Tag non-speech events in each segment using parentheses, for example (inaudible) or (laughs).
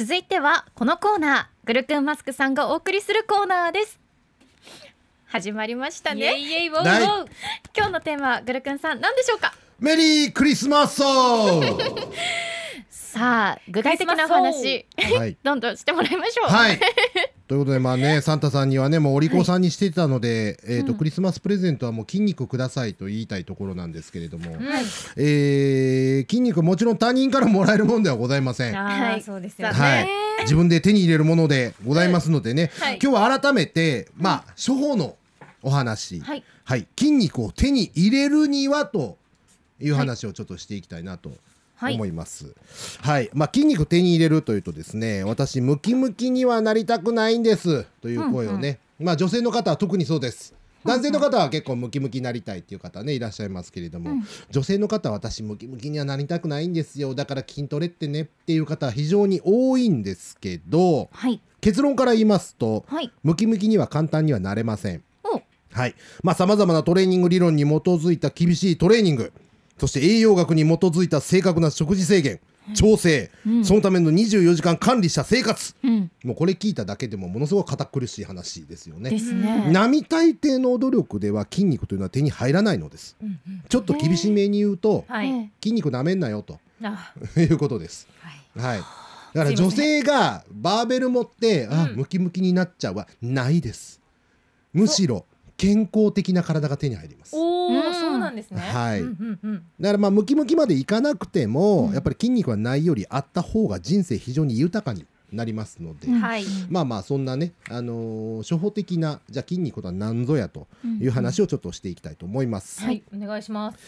続いてはこのコーナーグルクンマスクさんがお送りするコーナーです。始まりましたね。イエイイエイウォウウはいォウ。(laughs) 今日のテーマはグルクンさん何でしょうか？メリークリスマス (laughs) さあ具体的なお話はい。(laughs) どんどんしてもらいましょう。はい。ということでまあねサンタさんにはねもうお利口さんにしていたので、えっ、と、うん。クリスマスプレゼントはもう筋肉くださいと言いたいところなんですけれども、うんえー筋肉もちろん他人からもらえるものではございません。はい。そうですよね、はい、自分で手に入れるものでございますのでね、はい。今日は改めてまあ処方のお話、はい。はい、筋肉を手に入れるにはという話をちょっとしていきたいなとはい思います。はい、まあ筋肉手に入れるというとですね、私ムキムキにはなりたくないんです。という声をね、まあ女性の方は特にそうです。男性の方は結構ムキムキになりたいっていう方ねいらっしゃいますけれども、女性の方は私ムキムキにはなりたくないんですよ。だから筋トレってねっていう方は非常に多いんですけどはい。結論から言いますとはい。ムキムキには簡単にはなれません。お。はい。まあ、様々なトレーニング理論に基づいた厳しいトレーニング、そして栄養学に基づいた正確な食事制限、調整、そのための24時間管理した生活。うん。もうこれ聞いただけでもものすごく堅苦しい話ですよね。ね。並大抵の努力では筋肉というのは手に入らないのです。うんうん。ちょっと厳しめに言うと、はい、ええ筋肉なめんなよとあ。いうことです。はい。はい。(sighs) だから女性がバーベル持って、あ、うん。ムキムキになっちゃうはないです。むしろ健康的な体が手に入ります。おお、うん。そうなんですね。はい。うんうんうん。だからまあムキムキまでいかなくても、うん。やっぱり筋肉はないよりあった方が人生非常に豊かになりますので、うんはい。まあまあそんなね、あのー初歩的なじゃあ筋肉とは何ぞやという話をちょっとしていきたいと思います。はいお願いします。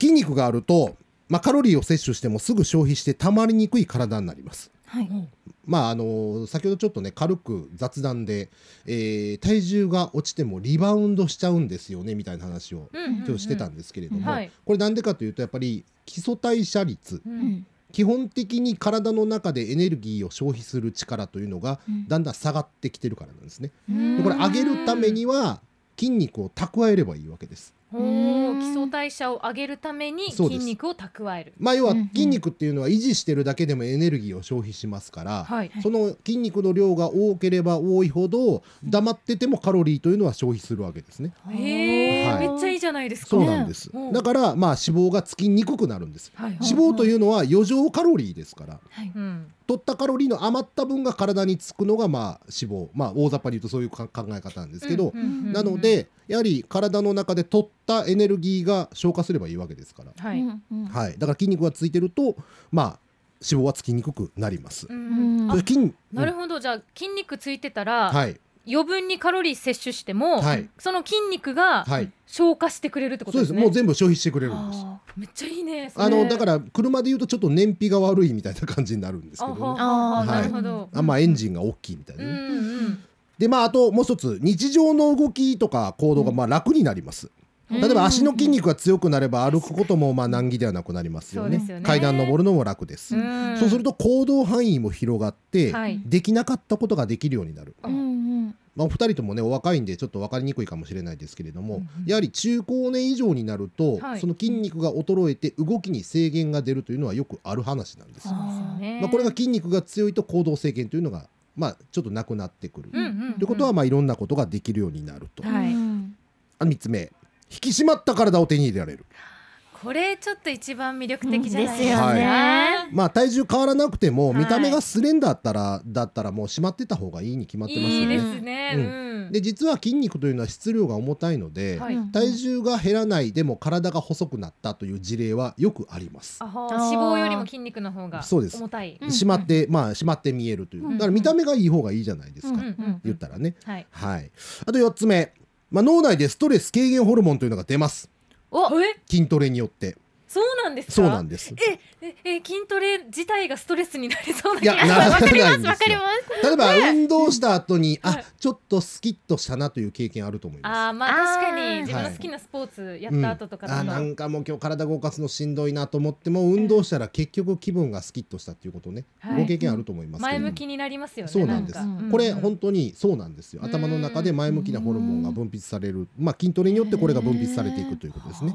筋肉があると、まあ、カロリーを摂取してもすぐ消費してたまりにくい体になります。はい。まああのー先ほどちょっとね軽く雑談で、えー体重が落ちてもリバウンドしちゃうんですよねみたいな話をうんうんうん。ちょっとしてたんですけれども、はい。これなんでかというとやっぱり基礎代謝率。ううんん。基本的に体の中でエネルギーを消費する力というのがうん。だんだん下がってきてるからなんですね。うん。でこれ上げるためには筋肉を蓄えればいいわけです。おー基礎代謝を上げるために筋肉を蓄える。まあ要は筋肉っていうのは維持してるだけでもエネルギーを消費しますから、はい。その筋肉の量が多ければ多いほど黙っててもカロリーというのは消費するわけですね。へえ、はい。めっちゃいいじゃないですか。そうなんです。ねだからまあ脂肪がつきにくくなるんです。はいはい。脂肪というのは余剰カロリーですから。はい。うん。取ったカロリーの余った分が体につくのがまあ脂肪。まあ大雑把に言うとそういうか考え方なんですけど、うんうんうんうん。なのでやはり体の中で取ったエネルギーが消化すればいいわけですから、はい、うんうん。はい、だから筋肉がついてるとまあ脂肪はつきにくくなります。うん。うん。それ筋なるほど。じゃあ筋肉ついてたら、はい。余分にカロリー摂取しても、はい。その筋肉がはい。消化してくれるってことですね。そうです。もう全部消費してくれるんです。めっちゃいいね。あのだからら車で言うとちょっと燃費が悪いみたいな感じになるんですけど、ね、ああーなるほど。あまあエンジンが大きいみたいなうんね。うん。でまああともう一つ日常の動きとか行動がまあ楽になります。例えば足の筋肉が強くなれば歩くこともまあ難儀ではなくなりますよね。ね。階段登るのも楽です、うん。そうすると行動範囲も広がって、はい。できなかったことができるようになる、まあ、お二人ともねお若いんでちょっと分かりにくいかもしれないですけれども、うんうん。やはり中高年以上になると、はい。その筋肉が衰えて動きに制限が出るというのはよくある話なんです、よ。ね。まあ、これが筋肉が強いと行動制限というのが、まあ、ちょっとなくなってくる、ということは、まあ、いろんなことができるようになると、はいうんあ3つ目引き締まった体を手に入れられる。これちょっと一番魅力的じゃないですよね。まあ体重変わらなくてもはい。見た目がスレンダーだったらだったらもう締まってた方がいいに決まってますいいでよね。すね。ううん。で実は筋肉というのは質量が重たいので、はい。うん。体重が減らないでも体が細くなったという事例はよくあります。脂肪よりも筋肉の方がそうです。重たい。うん。締まってまあ締まって見えるという、うん。だから見た目がいい方がいいじゃないですか、うんうん言ったらね。はい。はい。あと4つ目、まあ、脳内でストレス軽減ホルモンというのが出ます。筋トレによってそうなんですか？そうなんです。えええ筋トレ自体がストレスになりそうないや気がしますならないんですよ。わかります。例えば運動した後に、はい。あちょっとスキッとしたなという経験あると思います。あーまあ確かに自分の好きなスポーツやった後とかあなんかもう今日体動かすのしんどいなと思っても運動したら結局気分がスキッとしたっていうことね、はい。ご経験あると思います。けど前向きになりますよね。そうなんです。これうん。本当にそうなんですよ。うん。頭の中で前向きなホルモンが分泌される。まあ筋トレによってこれが分泌されていくということですね。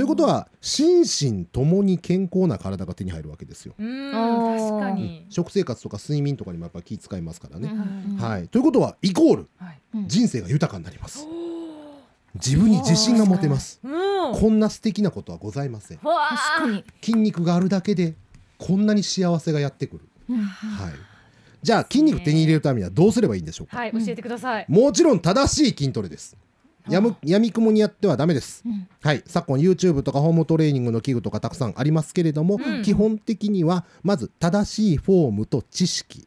ということは心身ともに健康な体が手に入るわけですよ。確かに、食生活とか睡眠とかにもやっぱり気遣いますからね。うんはい、ということはイコール人生が豊かになります。自分に自信が持てます。もうこんな素敵なことはございません。確かに、筋肉があるだけでこんなに幸せがやってくる。うんはい。じゃあ筋肉手に入れるためにはどうすればいいんでしょうか？はい教えてください、もちろん正しい筋トレです。やむやみくもにやってはダメです。うん。はい、昨今 YouTube とかホームトレーニングの器具とかたくさんありますけれども、うん。基本的にはまず正しいフォームと知識。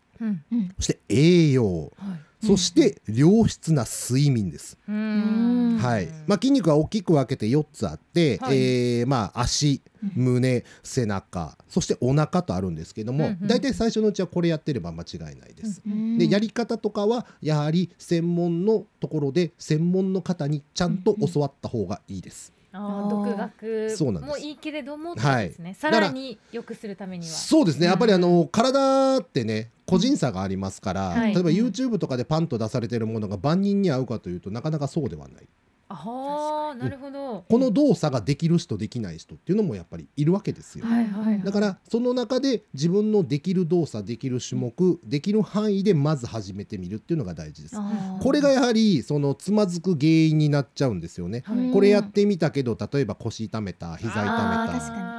そして栄養。はい。そして良質な睡眠です、ううんんはい。まあ、筋肉は大きく分けて4つあって、はい。えーまあ、足胸背中そしてお腹とあるんですけども、うんうん。大体最初のうちはこれやってれば間違いないです、うんでやり方とかはやはり専門のところで専門の方にちゃんと教わった方がいいです、あー独そうなんです。学もいいけれどもはい。さらに良くするためには。そうですね。やっぱりあの体ってね個人差がありますから、はい。例えば YouTube とかでパンと出されてるものが万人に合うかというとなかなかそうではないああなるほど、この動作ができる人できない人っていうのもやっぱりいるわけですよ。はいはいはい。だからその中で自分のできる動作できる種目できる範囲でまず始めてみるっていうのが大事です。これがやはりそのつまずく原因になっちゃうんですよね。はい。これやってみたけど例えば腰痛めた膝痛めた。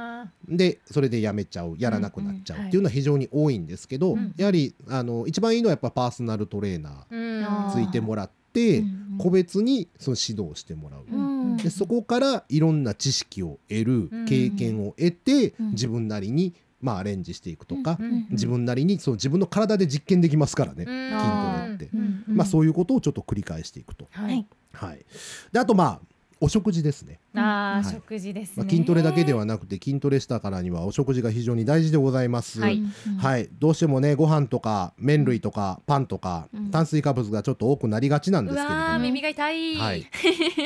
でそれでやめちゃうやらなくなっちゃうっていうのは非常に多いんですけど、うん。やはりあの一番いいのはやっぱパーソナルトレーナーついてもらってうんうん個別にその指導をしてもらう。うんでそこからいろんな知識を得るうん。経験を得て、うん。自分なりに、まあ、アレンジしていくとか、自分なりにその自分の体で実験できますからね、うん。筋トレって、まあ、そういうことをちょっと繰り返していくと。ははいい、はい、であとまあお食事ですね。あーはい。食事ですね、まあ、筋トレだけではなくて筋トレしたからにはお食事が非常に大事でございます。はい。うんはい、どうしてもねご飯とか麺類とかパンとか、うん。炭水化物がちょっと多くなりがちなんですけれどうわーも、耳が痛い、はい、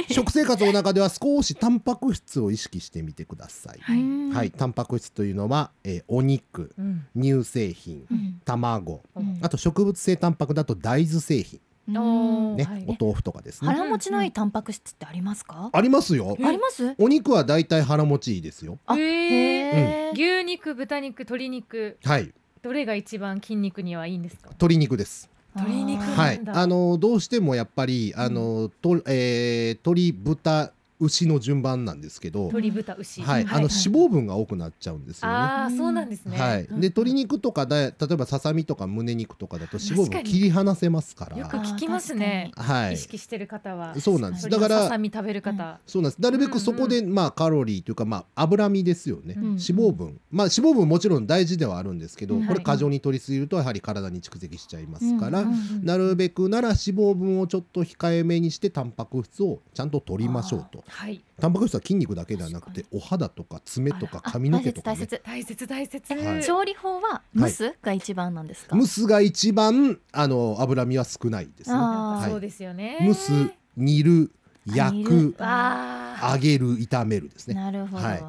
食生活の中では少しタンパク質を意識してみてください。はい。うんはい、タンパク質というのは、えーお肉うん。乳製品うん。卵うん。あと植物性タンパクだと大豆製品、ねおーはいお豆腐とかですね。腹持ちのいいタンパク質ってあります？か？ありますよ。あります？お肉はだいたい腹持ちいいですよ。あへへー牛肉豚肉鶏肉はい、どれが一番筋肉にはいいんですか？鶏肉です。鶏肉はいなん、だあのどうしてもやっぱりあの、とえー鶏豚牛の順番なんですけど、鶏豚牛。はい、あの脂肪分が多くなっちゃうんですよね。ああそうなんですね。はい、うん。で鶏肉とかだ例えばささみとか胸肉とかだと脂肪分切り離せますから。よく聞きますね。はい。意識してる方は。そうなんです。だからささみ食べる方。そうなんです。なるべくそこで、まあ、カロリーというか、まあ、脂身ですよね、うん。脂肪分、まあ、脂肪分もちろん大事ではあるんですけど、うん。これ過剰に取りすぎるとやはり体に蓄積しちゃいますから、なるべくなら脂肪分をちょっと控えめにしてタンパク質をちゃんと取りましょうとはい。タンパク質は筋肉だけではなくてお肌とか爪とかあ髪の毛とか、ね、大切大切大切はい。調理法は蒸すが一番なんですか？蒸すが一番あの脂身は少ないですね。あはい。そうですよね。蒸す煮るあ焼くあ揚げる炒めるですね。なるほど。はい。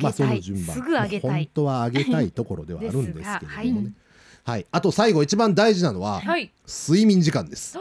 まあその順番。すぐ揚げたい。まあ本当は揚げたいところではあるんですけれどもね。はい。はい、あと最後一番大事なのははい。睡眠時間です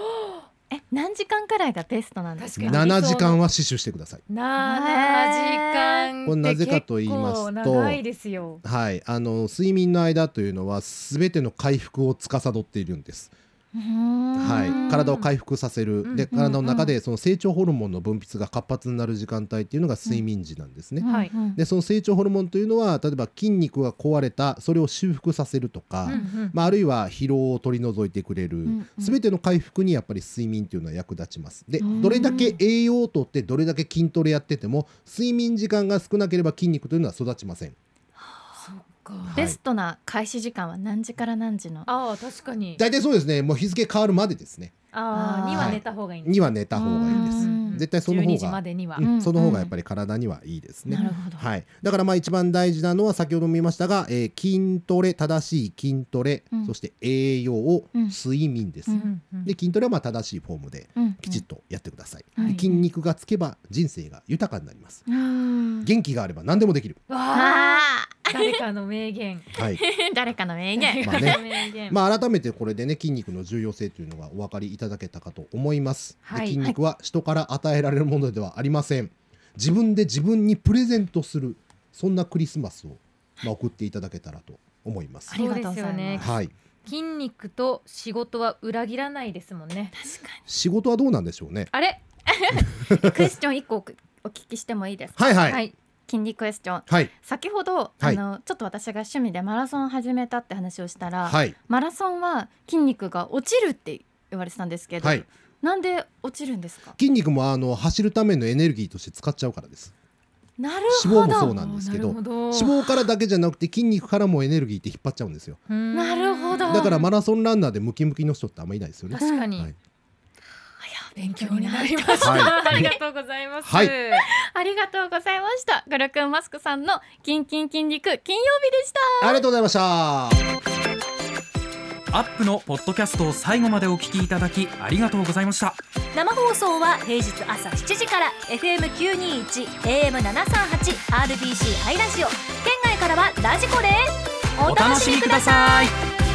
え何時間くらいがベストなんですか？確かに。7時間は死守してください。7時間これなぜかと言いますと結構長いですよ。はい。あの睡眠の間というのは全ての回復を司っているんですはい、体を回復させる、うんで体の中でその成長ホルモンの分泌が活発になる時間帯っていうのが睡眠時なんですね。はい。うんでその成長ホルモンというのは例えば筋肉が壊れたそれを修復させるとか、うんうん。まあ、あるいは疲労を取り除いてくれる、んうん。全ての回復にやっぱり睡眠というのは役立ちます。でうん。どれだけ栄養をとってどれだけ筋トレやってても睡眠時間が少なければ筋肉というのは育ちません。か。はい。ベストな開始時間は何時から何時の？ああ確かに。大体そうですね。もう日付変わるまでですね。ああには寝た方がいいんです。には寝た方がいいです。うん。絶対その方12時がまでには、うん。うん。その方がやっぱり体にはいいですね。なるほど。はい、だからまあ一番大事なのは先ほども言いましたが、えー筋トレ正しい筋トレ、うん。そして栄養を、うん。睡眠です、うん。うん。うん。で筋トレはまあ正しいフォームでうん。きちっとやってください、うんで筋肉がつけば人生が豊かになります。うん元気があれば何でもできる。わあ。あ誰かの名言。はい。ー (laughs) 誰かの名言。まあね。まあ改めてこれでね筋肉の重要性というのがお分かりいただけたかと思います、はい。で筋肉は人から与えられるものではありません。自分で自分にプレゼントするそんなクリスマスを、まあ、送っていただけたらと思います。あ。りがとうございます。はい、筋肉と仕事は裏切らないですもんね。確か仕事はどうなんでしょうね。あれ？に (laughs) クエスチョン一個お聞きしてもいいですか？はいはい、はい筋肉クエスチョン。はい、先ほど、はい。あのちょっと私が趣味でマラソンを始めたって話をしたら、はい、マラソンは筋肉が落ちるって言われてたんですけど、はい。なんで落ちるんですか？筋肉もあの走るためのエネルギーとして使っちゃうからです。なる脂ほど。肪もそうなんですけど。脂肪からだけじゃなくて筋肉からもエネルギーって引っ張っちゃうんですよ。なるほど。だからマラソンランナーでムキムキの人ってあんまいないですよね。確かに、はい勉強になりました、はい。(laughs) ありがとうございます、はい。ありがとうございました。グルクンマスクさんのキンキン筋肉金曜日でした。ありがとうございました。アップのポッドキャストを最後までお聞きいただきありがとうございました。生放送は平日朝7時から FM921 AM738 RBC ハイラジオ。県外からはラジコですお楽しみください